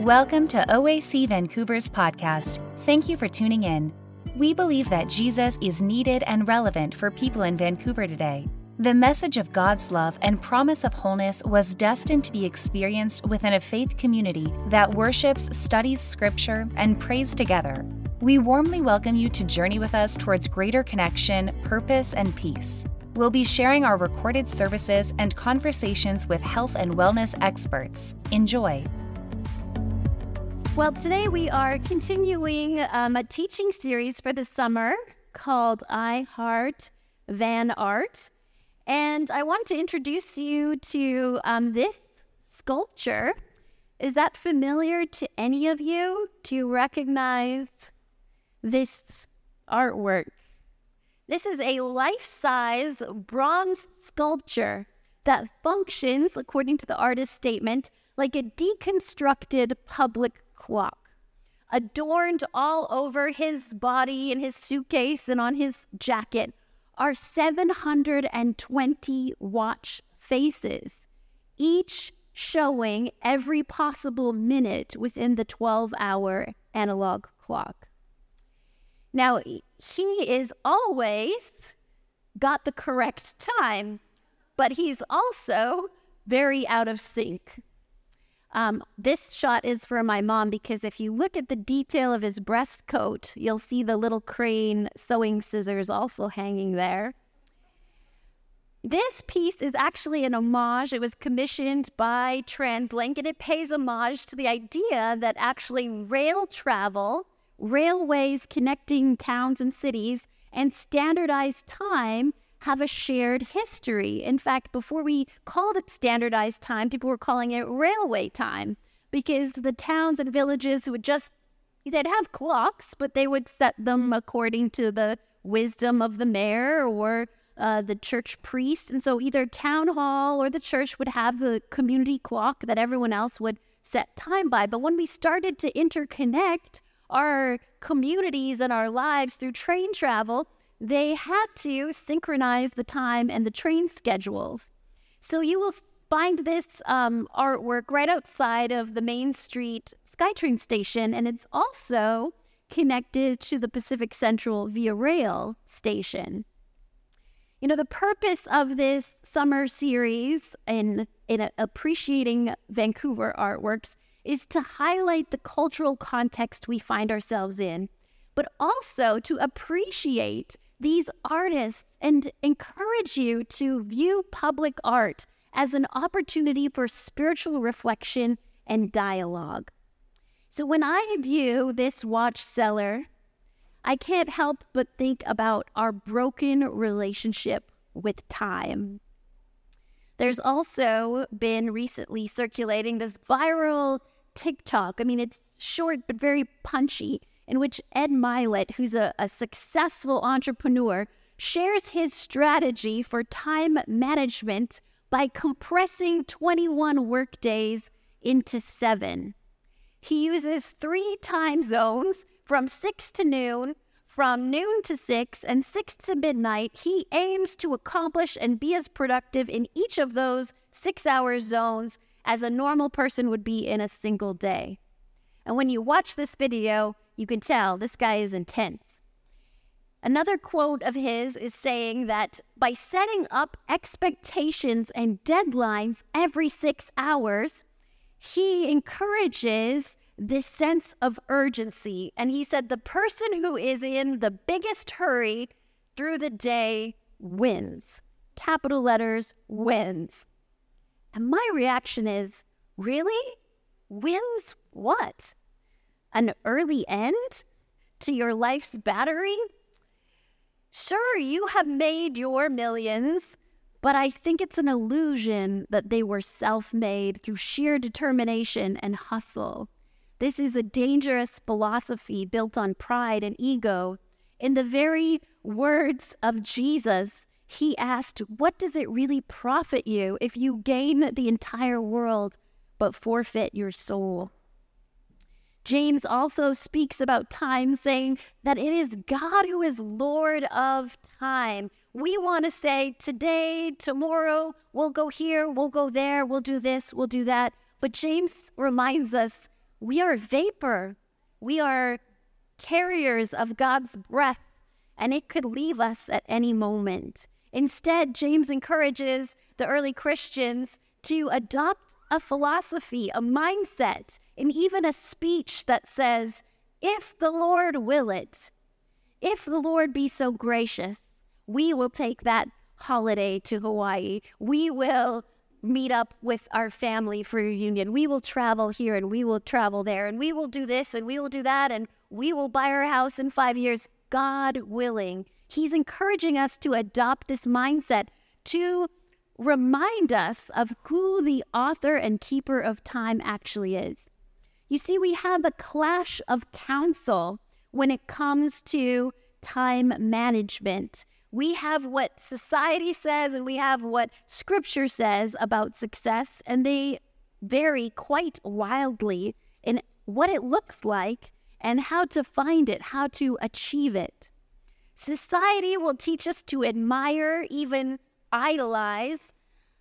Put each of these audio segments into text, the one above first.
Welcome to OAC Vancouver's podcast. Thank you for tuning in. We believe that Jesus is needed and relevant for people in Vancouver today. The message of God's love and promise of wholeness was destined to be experienced within a faith community that worships, studies scripture, and prays together. We warmly welcome you to journey with us towards greater connection, purpose, and peace. We'll be sharing our recorded services and conversations with health and wellness experts. Enjoy. Well, today we are continuing um, a teaching series for the summer called I Heart Van Art. And I want to introduce you to um, this sculpture. Is that familiar to any of you? You recognize this artwork? This is a life size bronze sculpture that functions, according to the artist's statement, like a deconstructed public clock. Adorned all over his body and his suitcase and on his jacket are 720 watch faces, each showing every possible minute within the 12 hour analog clock. Now, he is always got the correct time, but he's also very out of sync. Um, this shot is for my mom because if you look at the detail of his breast coat, you'll see the little crane sewing scissors also hanging there. This piece is actually an homage. It was commissioned by TransLink and it pays homage to the idea that actually rail travel, railways connecting towns and cities, and standardized time have a shared history. In fact, before we called it standardized time, people were calling it railway time because the towns and villages would just, they'd have clocks, but they would set them according to the wisdom of the mayor or uh, the church priest. And so either town hall or the church would have the community clock that everyone else would set time by. But when we started to interconnect our communities and our lives through train travel, they had to synchronize the time and the train schedules. So you will find this um, artwork right outside of the Main Street SkyTrain station, and it's also connected to the Pacific Central Via Rail station. You know, the purpose of this summer series in, in appreciating Vancouver artworks is to highlight the cultural context we find ourselves in, but also to appreciate these artists and encourage you to view public art as an opportunity for spiritual reflection and dialogue. So when I view this watch seller, I can't help but think about our broken relationship with time. There's also been recently circulating this viral TikTok. I mean, it's short but very punchy in which Ed Mylett, who's a, a successful entrepreneur, shares his strategy for time management by compressing 21 workdays into seven. He uses three time zones from 6 to noon, from noon to 6, and 6 to midnight. He aims to accomplish and be as productive in each of those six hour zones as a normal person would be in a single day. And when you watch this video, you can tell this guy is intense. Another quote of his is saying that by setting up expectations and deadlines every six hours, he encourages this sense of urgency. And he said the person who is in the biggest hurry through the day wins. Capital letters wins. And my reaction is really? Wins what? An early end to your life's battery? Sure, you have made your millions, but I think it's an illusion that they were self made through sheer determination and hustle. This is a dangerous philosophy built on pride and ego. In the very words of Jesus, he asked, What does it really profit you if you gain the entire world but forfeit your soul? James also speaks about time, saying that it is God who is Lord of time. We want to say today, tomorrow, we'll go here, we'll go there, we'll do this, we'll do that. But James reminds us we are vapor. We are carriers of God's breath, and it could leave us at any moment. Instead, James encourages the early Christians to adopt a philosophy, a mindset, and even a speech that says, If the Lord will it, if the Lord be so gracious, we will take that holiday to Hawaii. We will meet up with our family for reunion. We will travel here and we will travel there and we will do this and we will do that and we will buy our house in five years, God willing. He's encouraging us to adopt this mindset to remind us of who the author and keeper of time actually is. You see, we have a clash of counsel when it comes to time management. We have what society says and we have what scripture says about success, and they vary quite wildly in what it looks like and how to find it, how to achieve it. Society will teach us to admire, even idolize,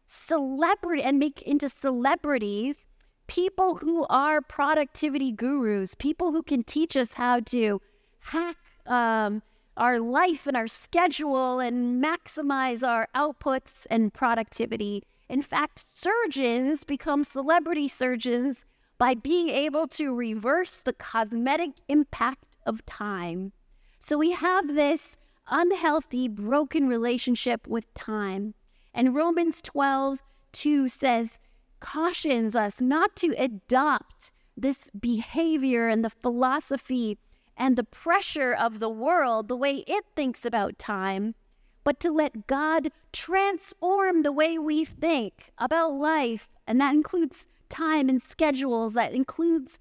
celebrity and make into celebrities people who are productivity gurus, people who can teach us how to hack um, our life and our schedule and maximize our outputs and productivity. In fact, surgeons become celebrity surgeons by being able to reverse the cosmetic impact of time. So we have this unhealthy, broken relationship with time. And Romans 12, 2 says, cautions us not to adopt this behavior and the philosophy and the pressure of the world, the way it thinks about time, but to let God transform the way we think about life. And that includes time and schedules, that includes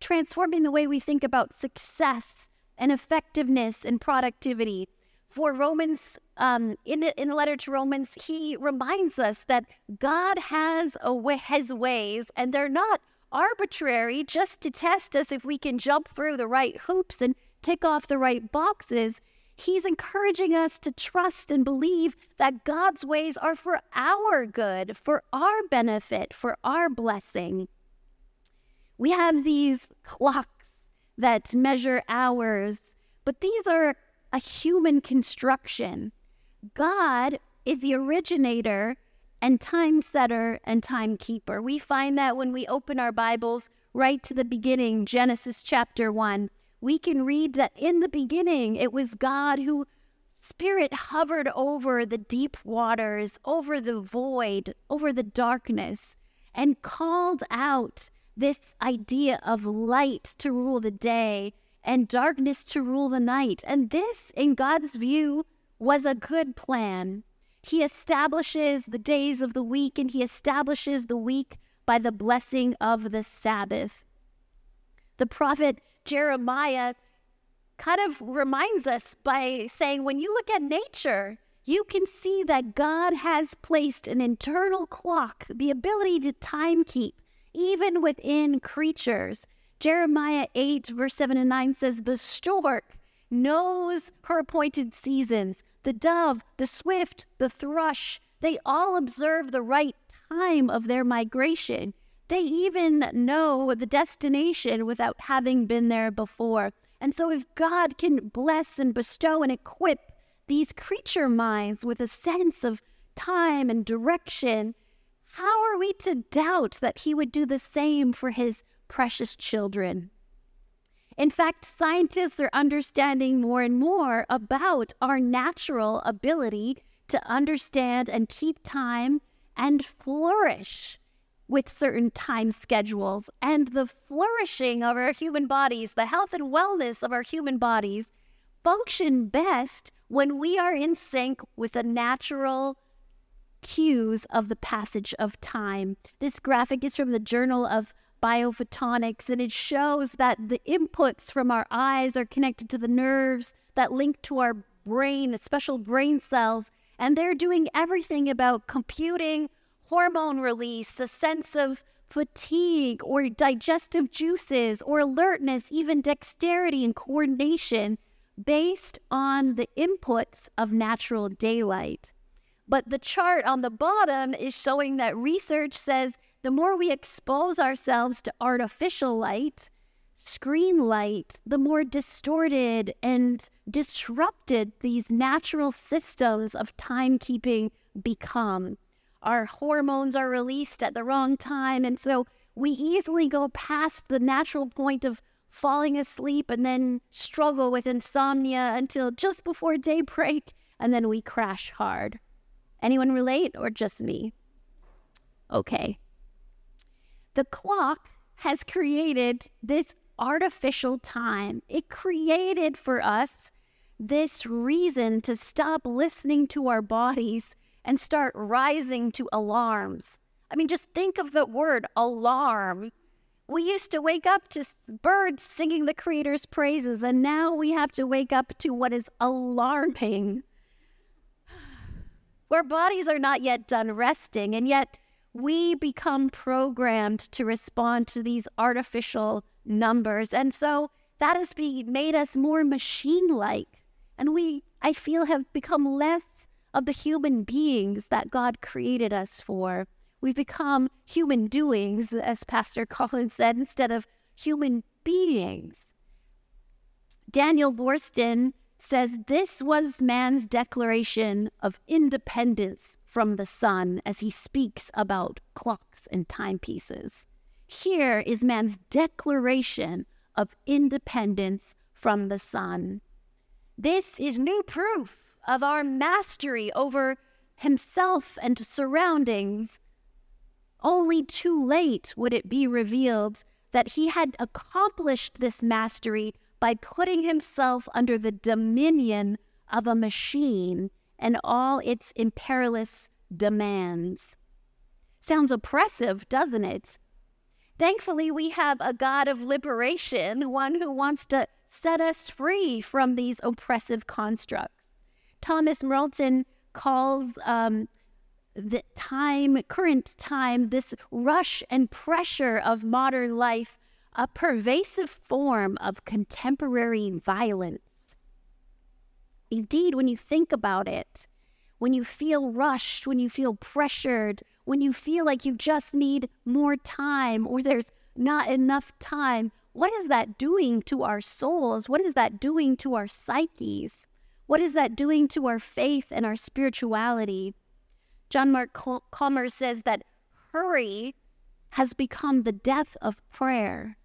transforming the way we think about success and effectiveness and productivity. For Romans, um, in, the, in the letter to Romans, he reminds us that God has a way, has ways, and they're not arbitrary just to test us if we can jump through the right hoops and tick off the right boxes. He's encouraging us to trust and believe that God's ways are for our good, for our benefit, for our blessing. We have these clocks that measure hours, but these are a human construction. God is the originator and time setter and timekeeper. We find that when we open our Bibles right to the beginning, Genesis chapter 1 we can read that in the beginning it was God who spirit hovered over the deep waters, over the void, over the darkness, and called out this idea of light to rule the day and darkness to rule the night. And this, in God's view, was a good plan. He establishes the days of the week and he establishes the week by the blessing of the Sabbath. The prophet Jeremiah kind of reminds us by saying, when you look at nature, you can see that God has placed an internal clock, the ability to time keep, even within creatures. Jeremiah 8, verse 7 and 9 says, The stork knows her appointed seasons. The dove, the swift, the thrush, they all observe the right time of their migration. They even know the destination without having been there before. And so, if God can bless and bestow and equip these creature minds with a sense of time and direction, how are we to doubt that He would do the same for His precious children? In fact, scientists are understanding more and more about our natural ability to understand and keep time and flourish with certain time schedules and the flourishing of our human bodies, the health and wellness of our human bodies function best when we are in sync with the natural cues of the passage of time. This graphic is from the Journal of Biophotonics, and it shows that the inputs from our eyes are connected to the nerves that link to our brain, special brain cells, and they're doing everything about computing hormone release, a sense of fatigue or digestive juices or alertness, even dexterity and coordination based on the inputs of natural daylight. But the chart on the bottom is showing that research says the more we expose ourselves to artificial light, screen light, the more distorted and disrupted these natural systems of timekeeping become. Our hormones are released at the wrong time, and so we easily go past the natural point of falling asleep and then struggle with insomnia until just before daybreak, and then we crash hard. Anyone relate or just me? Okay. The clock has created this artificial time. It created for us this reason to stop listening to our bodies and start rising to alarms. I mean, just think of the word alarm. We used to wake up to birds singing the Creator's praises, and now we have to wake up to what is alarming. Our bodies are not yet done resting, and yet we become programmed to respond to these artificial numbers. And so that has be, made us more machine like. And we, I feel, have become less of the human beings that God created us for. We've become human doings, as Pastor Collins said, instead of human beings. Daniel Boorstin says this was man's declaration of independence from the sun as he speaks about clocks and timepieces. Here is man's declaration of independence from the sun. This is new proof of our mastery over himself and surroundings. Only too late would it be revealed that he had accomplished this mastery by putting himself under the dominion of a machine and all its imperious demands. Sounds oppressive, doesn't it? Thankfully, we have a God of liberation, one who wants to set us free from these oppressive constructs. Thomas Merton calls um, the time, current time, this rush and pressure of modern life a pervasive form of contemporary violence. Indeed, when you think about it, when you feel rushed, when you feel pressured, when you feel like you just need more time or there's not enough time, what is that doing to our souls? What is that doing to our psyches? What is that doing to our faith and our spirituality? John Mark Comer says that hurry has become the death of prayer.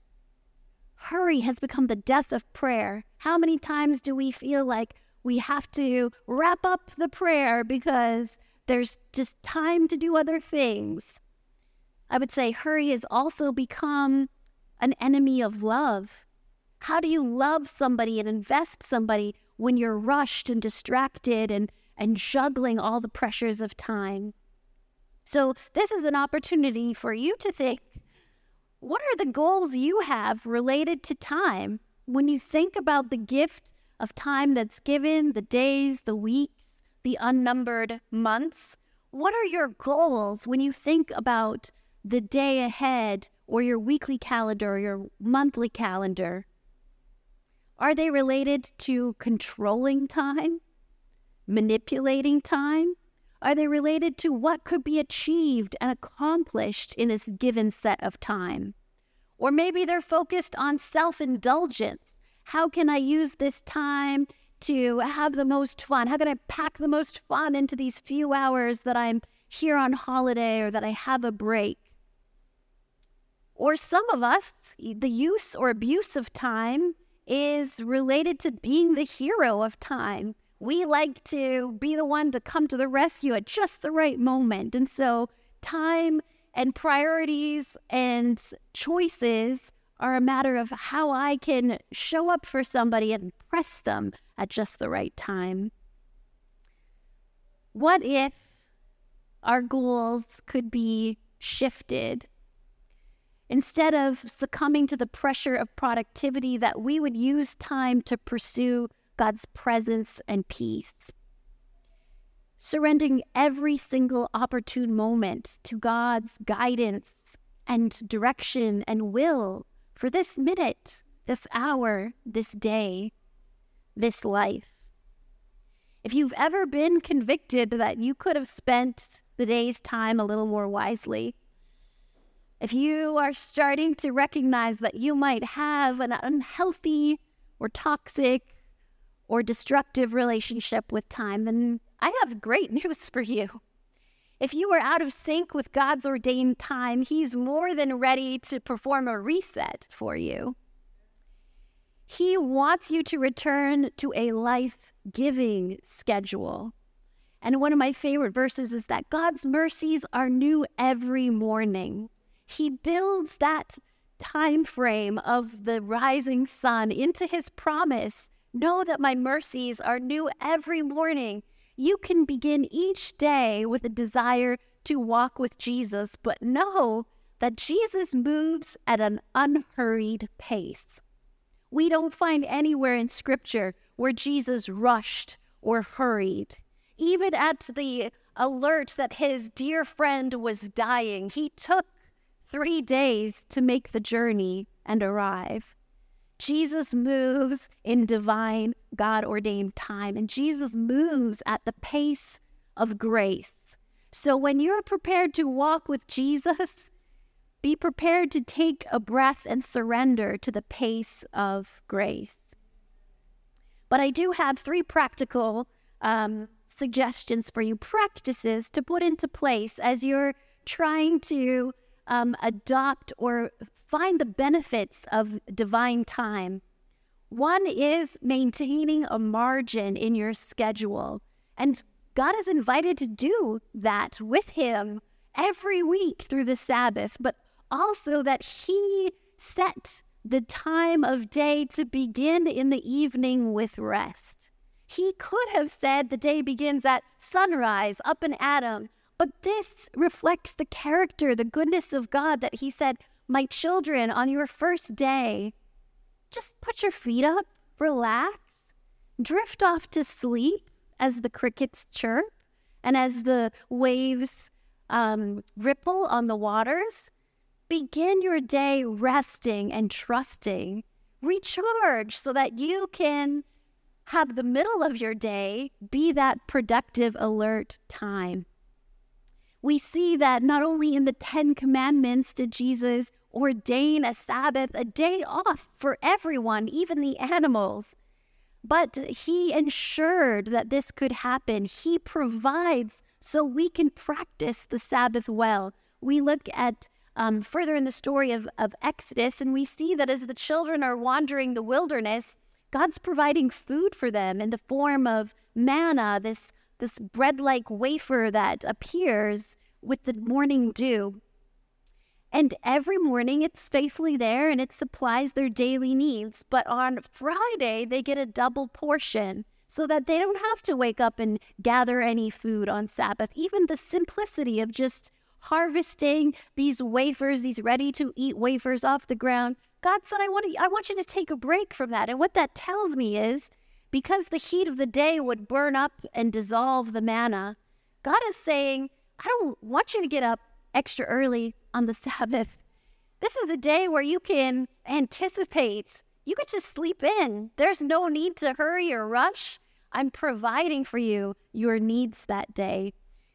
Hurry has become the death of prayer. How many times do we feel like we have to wrap up the prayer because there's just time to do other things? I would say hurry has also become an enemy of love. How do you love somebody and invest somebody when you're rushed and distracted and, and juggling all the pressures of time? So, this is an opportunity for you to think what are the goals you have related to time? When you think about the gift of time that's given, the days, the weeks, the unnumbered months, what are your goals when you think about the day ahead or your weekly calendar or your monthly calendar? Are they related to controlling time? Manipulating time? Are they related to what could be achieved and accomplished in this given set of time? Or maybe they're focused on self indulgence. How can I use this time to have the most fun? How can I pack the most fun into these few hours that I'm here on holiday or that I have a break? Or some of us, the use or abuse of time is related to being the hero of time we like to be the one to come to the rescue at just the right moment. And so, time and priorities and choices are a matter of how I can show up for somebody and press them at just the right time. What if our goals could be shifted? Instead of succumbing to the pressure of productivity, that we would use time to pursue God's presence and peace. Surrendering every single opportune moment to God's guidance and direction and will for this minute, this hour, this day, this life. If you've ever been convicted that you could have spent the day's time a little more wisely, if you are starting to recognize that you might have an unhealthy or toxic or destructive relationship with time, then I have great news for you. If you are out of sync with God's ordained time, He's more than ready to perform a reset for you. He wants you to return to a life giving schedule. And one of my favorite verses is that God's mercies are new every morning. He builds that time frame of the rising sun into his promise. Know that my mercies are new every morning. You can begin each day with a desire to walk with Jesus, but know that Jesus moves at an unhurried pace. We don't find anywhere in Scripture where Jesus rushed or hurried. Even at the alert that his dear friend was dying, he took three days to make the journey and arrive. Jesus moves in divine, God ordained time, and Jesus moves at the pace of grace. So when you're prepared to walk with Jesus, be prepared to take a breath and surrender to the pace of grace. But I do have three practical um, suggestions for you, practices to put into place as you're trying to um, adopt or find the benefits of divine time. One is maintaining a margin in your schedule. And God is invited to do that with Him every week through the Sabbath, but also that he set the time of day to begin in the evening with rest. He could have said the day begins at sunrise up in Adam, but this reflects the character, the goodness of God that he said, My children, on your first day, just put your feet up, relax, drift off to sleep as the crickets chirp and as the waves um, ripple on the waters. Begin your day resting and trusting. Recharge so that you can have the middle of your day be that productive, alert time. We see that not only in the Ten Commandments did Jesus ordain a Sabbath, a day off for everyone, even the animals, but he ensured that this could happen. He provides so we can practice the Sabbath well. We look at um, further in the story of, of Exodus, and we see that as the children are wandering the wilderness, God's providing food for them in the form of manna, this, this bread like wafer that appears with the morning dew. And every morning it's faithfully there and it supplies their daily needs. But on Friday, they get a double portion so that they don't have to wake up and gather any food on Sabbath. Even the simplicity of just harvesting these wafers, these ready to eat wafers off the ground. God said, I want, to, I want you to take a break from that. And what that tells me is because the heat of the day would burn up and dissolve the manna, God is saying, I don't want you to get up extra early on the Sabbath. This is a day where you can anticipate. You get to sleep in. There's no need to hurry or rush. I'm providing for you your needs that day.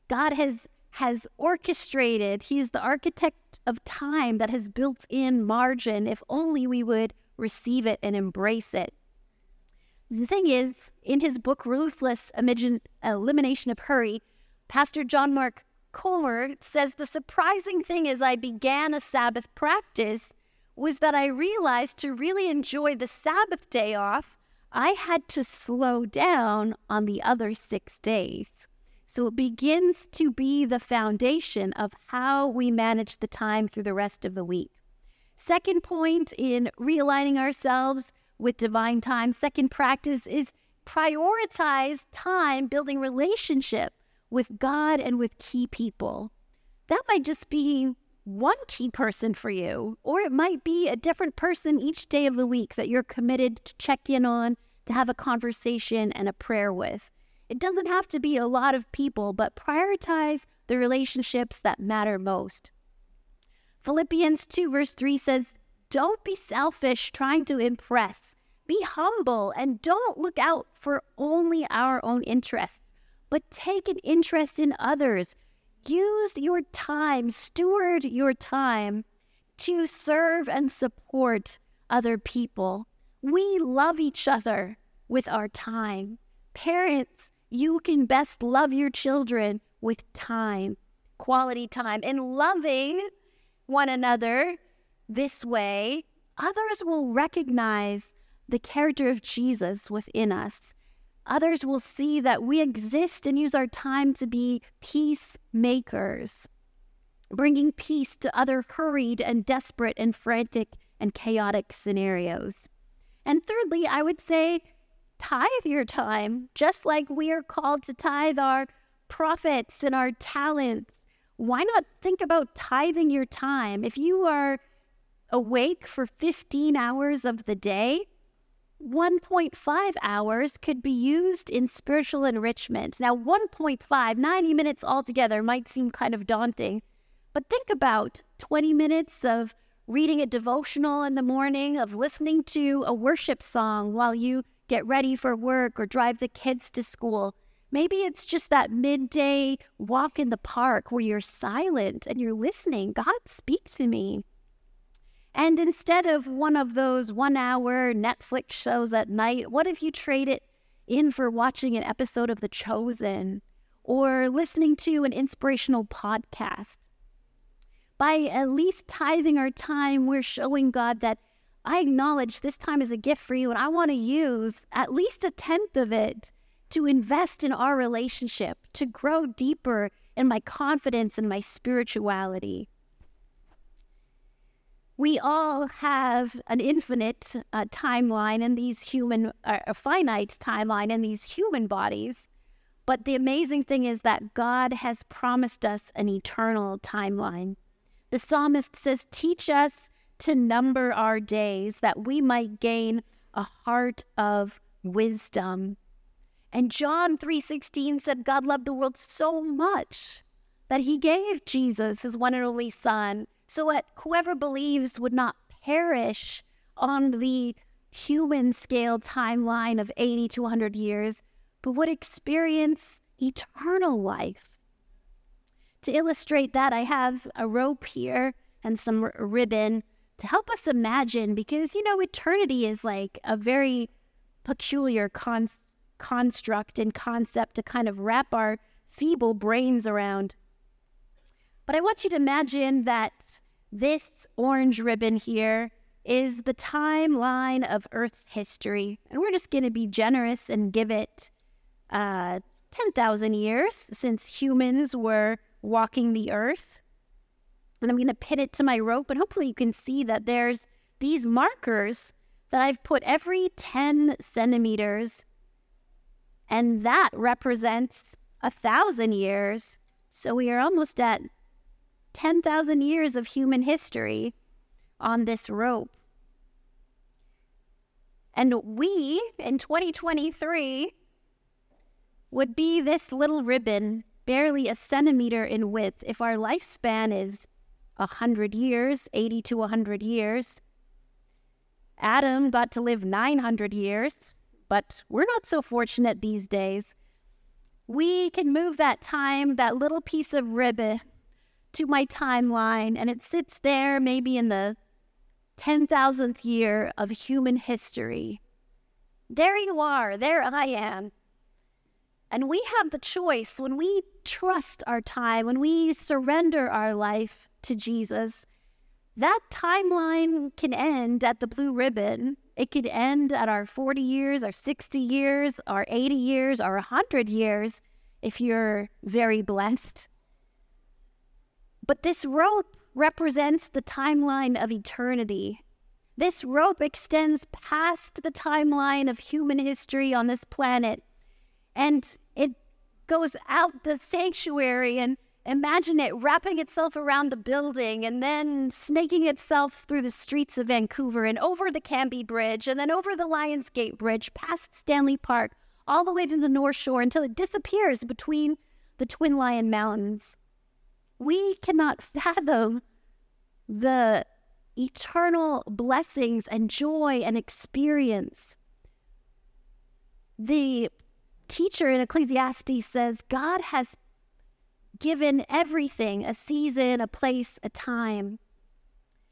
God has has orchestrated. He is the architect of time that has built in margin if only we would receive it and embrace it. The thing is, in his book Ruthless Elimination of Hurry, Pastor John Mark Comer says the surprising thing as I began a Sabbath practice was that I realized to really enjoy the Sabbath day off, I had to slow down on the other six days. So it begins to be the foundation of how we manage the time through the rest of the week. Second point in realigning ourselves with divine time, second practice is prioritize time building relationship with God and with key people. That might just be one key person for you, or it might be a different person each day of the week that you're committed to check in on, to have a conversation and a prayer with. It doesn't have to be a lot of people, but prioritize the relationships that matter most. Philippians 2, verse 3 says, Don't be selfish trying to impress. Be humble and don't look out for only our own interests, but take an interest in others. Use your time, steward your time to serve and support other people. We love each other with our time. Parents, you can best love your children with time, quality time, and loving one another this way. Others will recognize the character of Jesus within us. Others will see that we exist and use our time to be peacemakers, bringing peace to other hurried and desperate and frantic and chaotic scenarios. And thirdly, I would say tithe your time, just like we are called to tithe our profits and our talents. Why not think about tithing your time? If you are awake for 15 hours of the day, 1.5 hours could be used in spiritual enrichment. Now, 1.5, 90 minutes altogether might seem kind of daunting, but think about 20 minutes of reading a devotional in the morning, of listening to a worship song while you get ready for work or drive the kids to school. Maybe it's just that midday walk in the park where you're silent and you're listening. God, speak to me. And instead of one of those one hour Netflix shows at night, what if you trade it in for watching an episode of The Chosen or listening to an inspirational podcast? By at least tithing our time, we're showing God that I acknowledge this time is a gift for you and I want to use at least a tenth of it to invest in our relationship, to grow deeper in my confidence and my spirituality we all have an infinite uh, timeline in these human, uh, a finite timeline in these human bodies. But the amazing thing is that God has promised us an eternal timeline. The psalmist says, Teach us to number our days that we might gain a heart of wisdom. And John 3:16 said God loved the world so much that he gave Jesus his one and only son so that whoever believes would not perish on the human scale timeline of 80 to 100 years, but would experience eternal life. To illustrate that, I have a rope here and some r- ribbon to help us imagine because, you know, eternity is like a very peculiar con- construct and concept to kind of wrap our feeble brains around. But I want you to imagine that this orange ribbon here is the timeline of Earth's history. And we're just going to be generous and give it uh, 10,000 years since humans were walking the Earth. And I'm going to pin it to my rope, and hopefully you can see that there's these markers that I've put every 10 centimeters, and that represents a thousand years. So we are almost at 10,000 years of human history on this rope. And we, in 2023, would be this little ribbon, barely a centimeter in width, if our lifespan is 100 years, 80 to 100 years. Adam got to live 900 years, but we're not so fortunate these days. We can move that time, that little piece of ribbon, to my timeline and it sits there maybe in the 10,000th year of human history. There you are, there I am. And we have the choice when we trust our time, when we surrender our life to Jesus, that timeline can end at the blue ribbon. It could end at our 40 years, our 60 years, our 80 years, our 100 years if you're very blessed. But this rope represents the timeline of eternity. This rope extends past the timeline of human history on this planet. And it goes out the sanctuary and imagine it wrapping itself around the building and then snaking itself through the streets of Vancouver and over the Cambie Bridge and then over the Lions Gate Bridge past Stanley Park all the way to the North Shore until it disappears between the Twin Lion Mountains we cannot fathom the eternal blessings and joy and experience. The teacher in Ecclesiastes says God has given everything a season, a place, a time.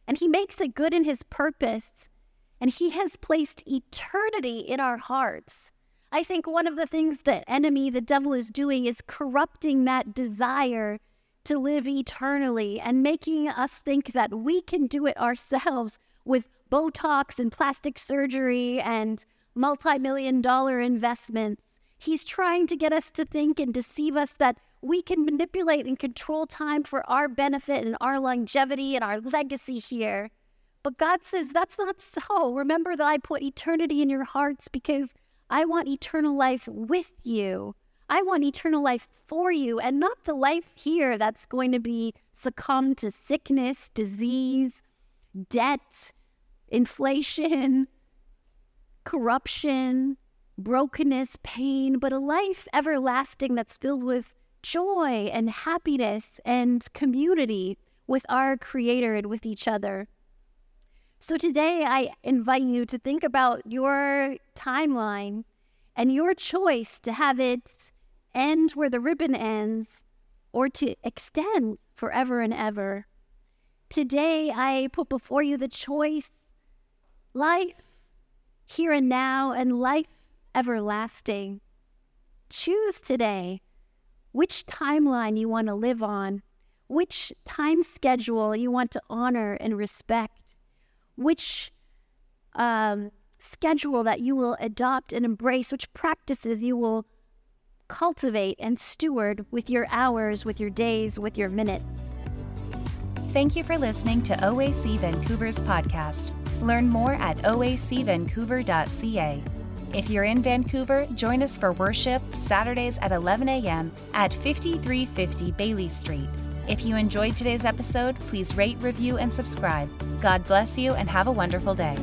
and He makes it good in His purpose. And He has placed eternity in our hearts. I think one of the things that enemy, the devil, is doing is corrupting that desire to live eternally and making us think that we can do it ourselves with Botox and plastic surgery and multi million dollar investments. He's trying to get us to think and deceive us that we can manipulate and control time for our benefit and our longevity and our legacy here. But God says that's not so. Remember that I put eternity in your hearts because I want eternal life with you. I want eternal life for you and not the life here that's going to be succumb to sickness, disease, debt, inflation, corruption, brokenness, pain, but a life everlasting that's filled with joy and happiness and community with our Creator and with each other. So today, I invite you to think about your timeline and your choice to have it end where the ribbon ends or to extend forever and ever. Today, I put before you the choice life here and now and life everlasting. Choose today which timeline you want to live on, which time schedule you want to honor and respect, which um, schedule that you will adopt and embrace, which practices you will cultivate and steward with your hours, with your days, with your minutes. Thank you for listening to OAC Vancouver's podcast. Learn more at oacvancouver.ca. If you're in Vancouver, join us for worship Saturdays at 11 a.m. at 5350 Baillie Street. If you enjoyed today's episode, please rate, review, and subscribe. God bless you and have a wonderful day.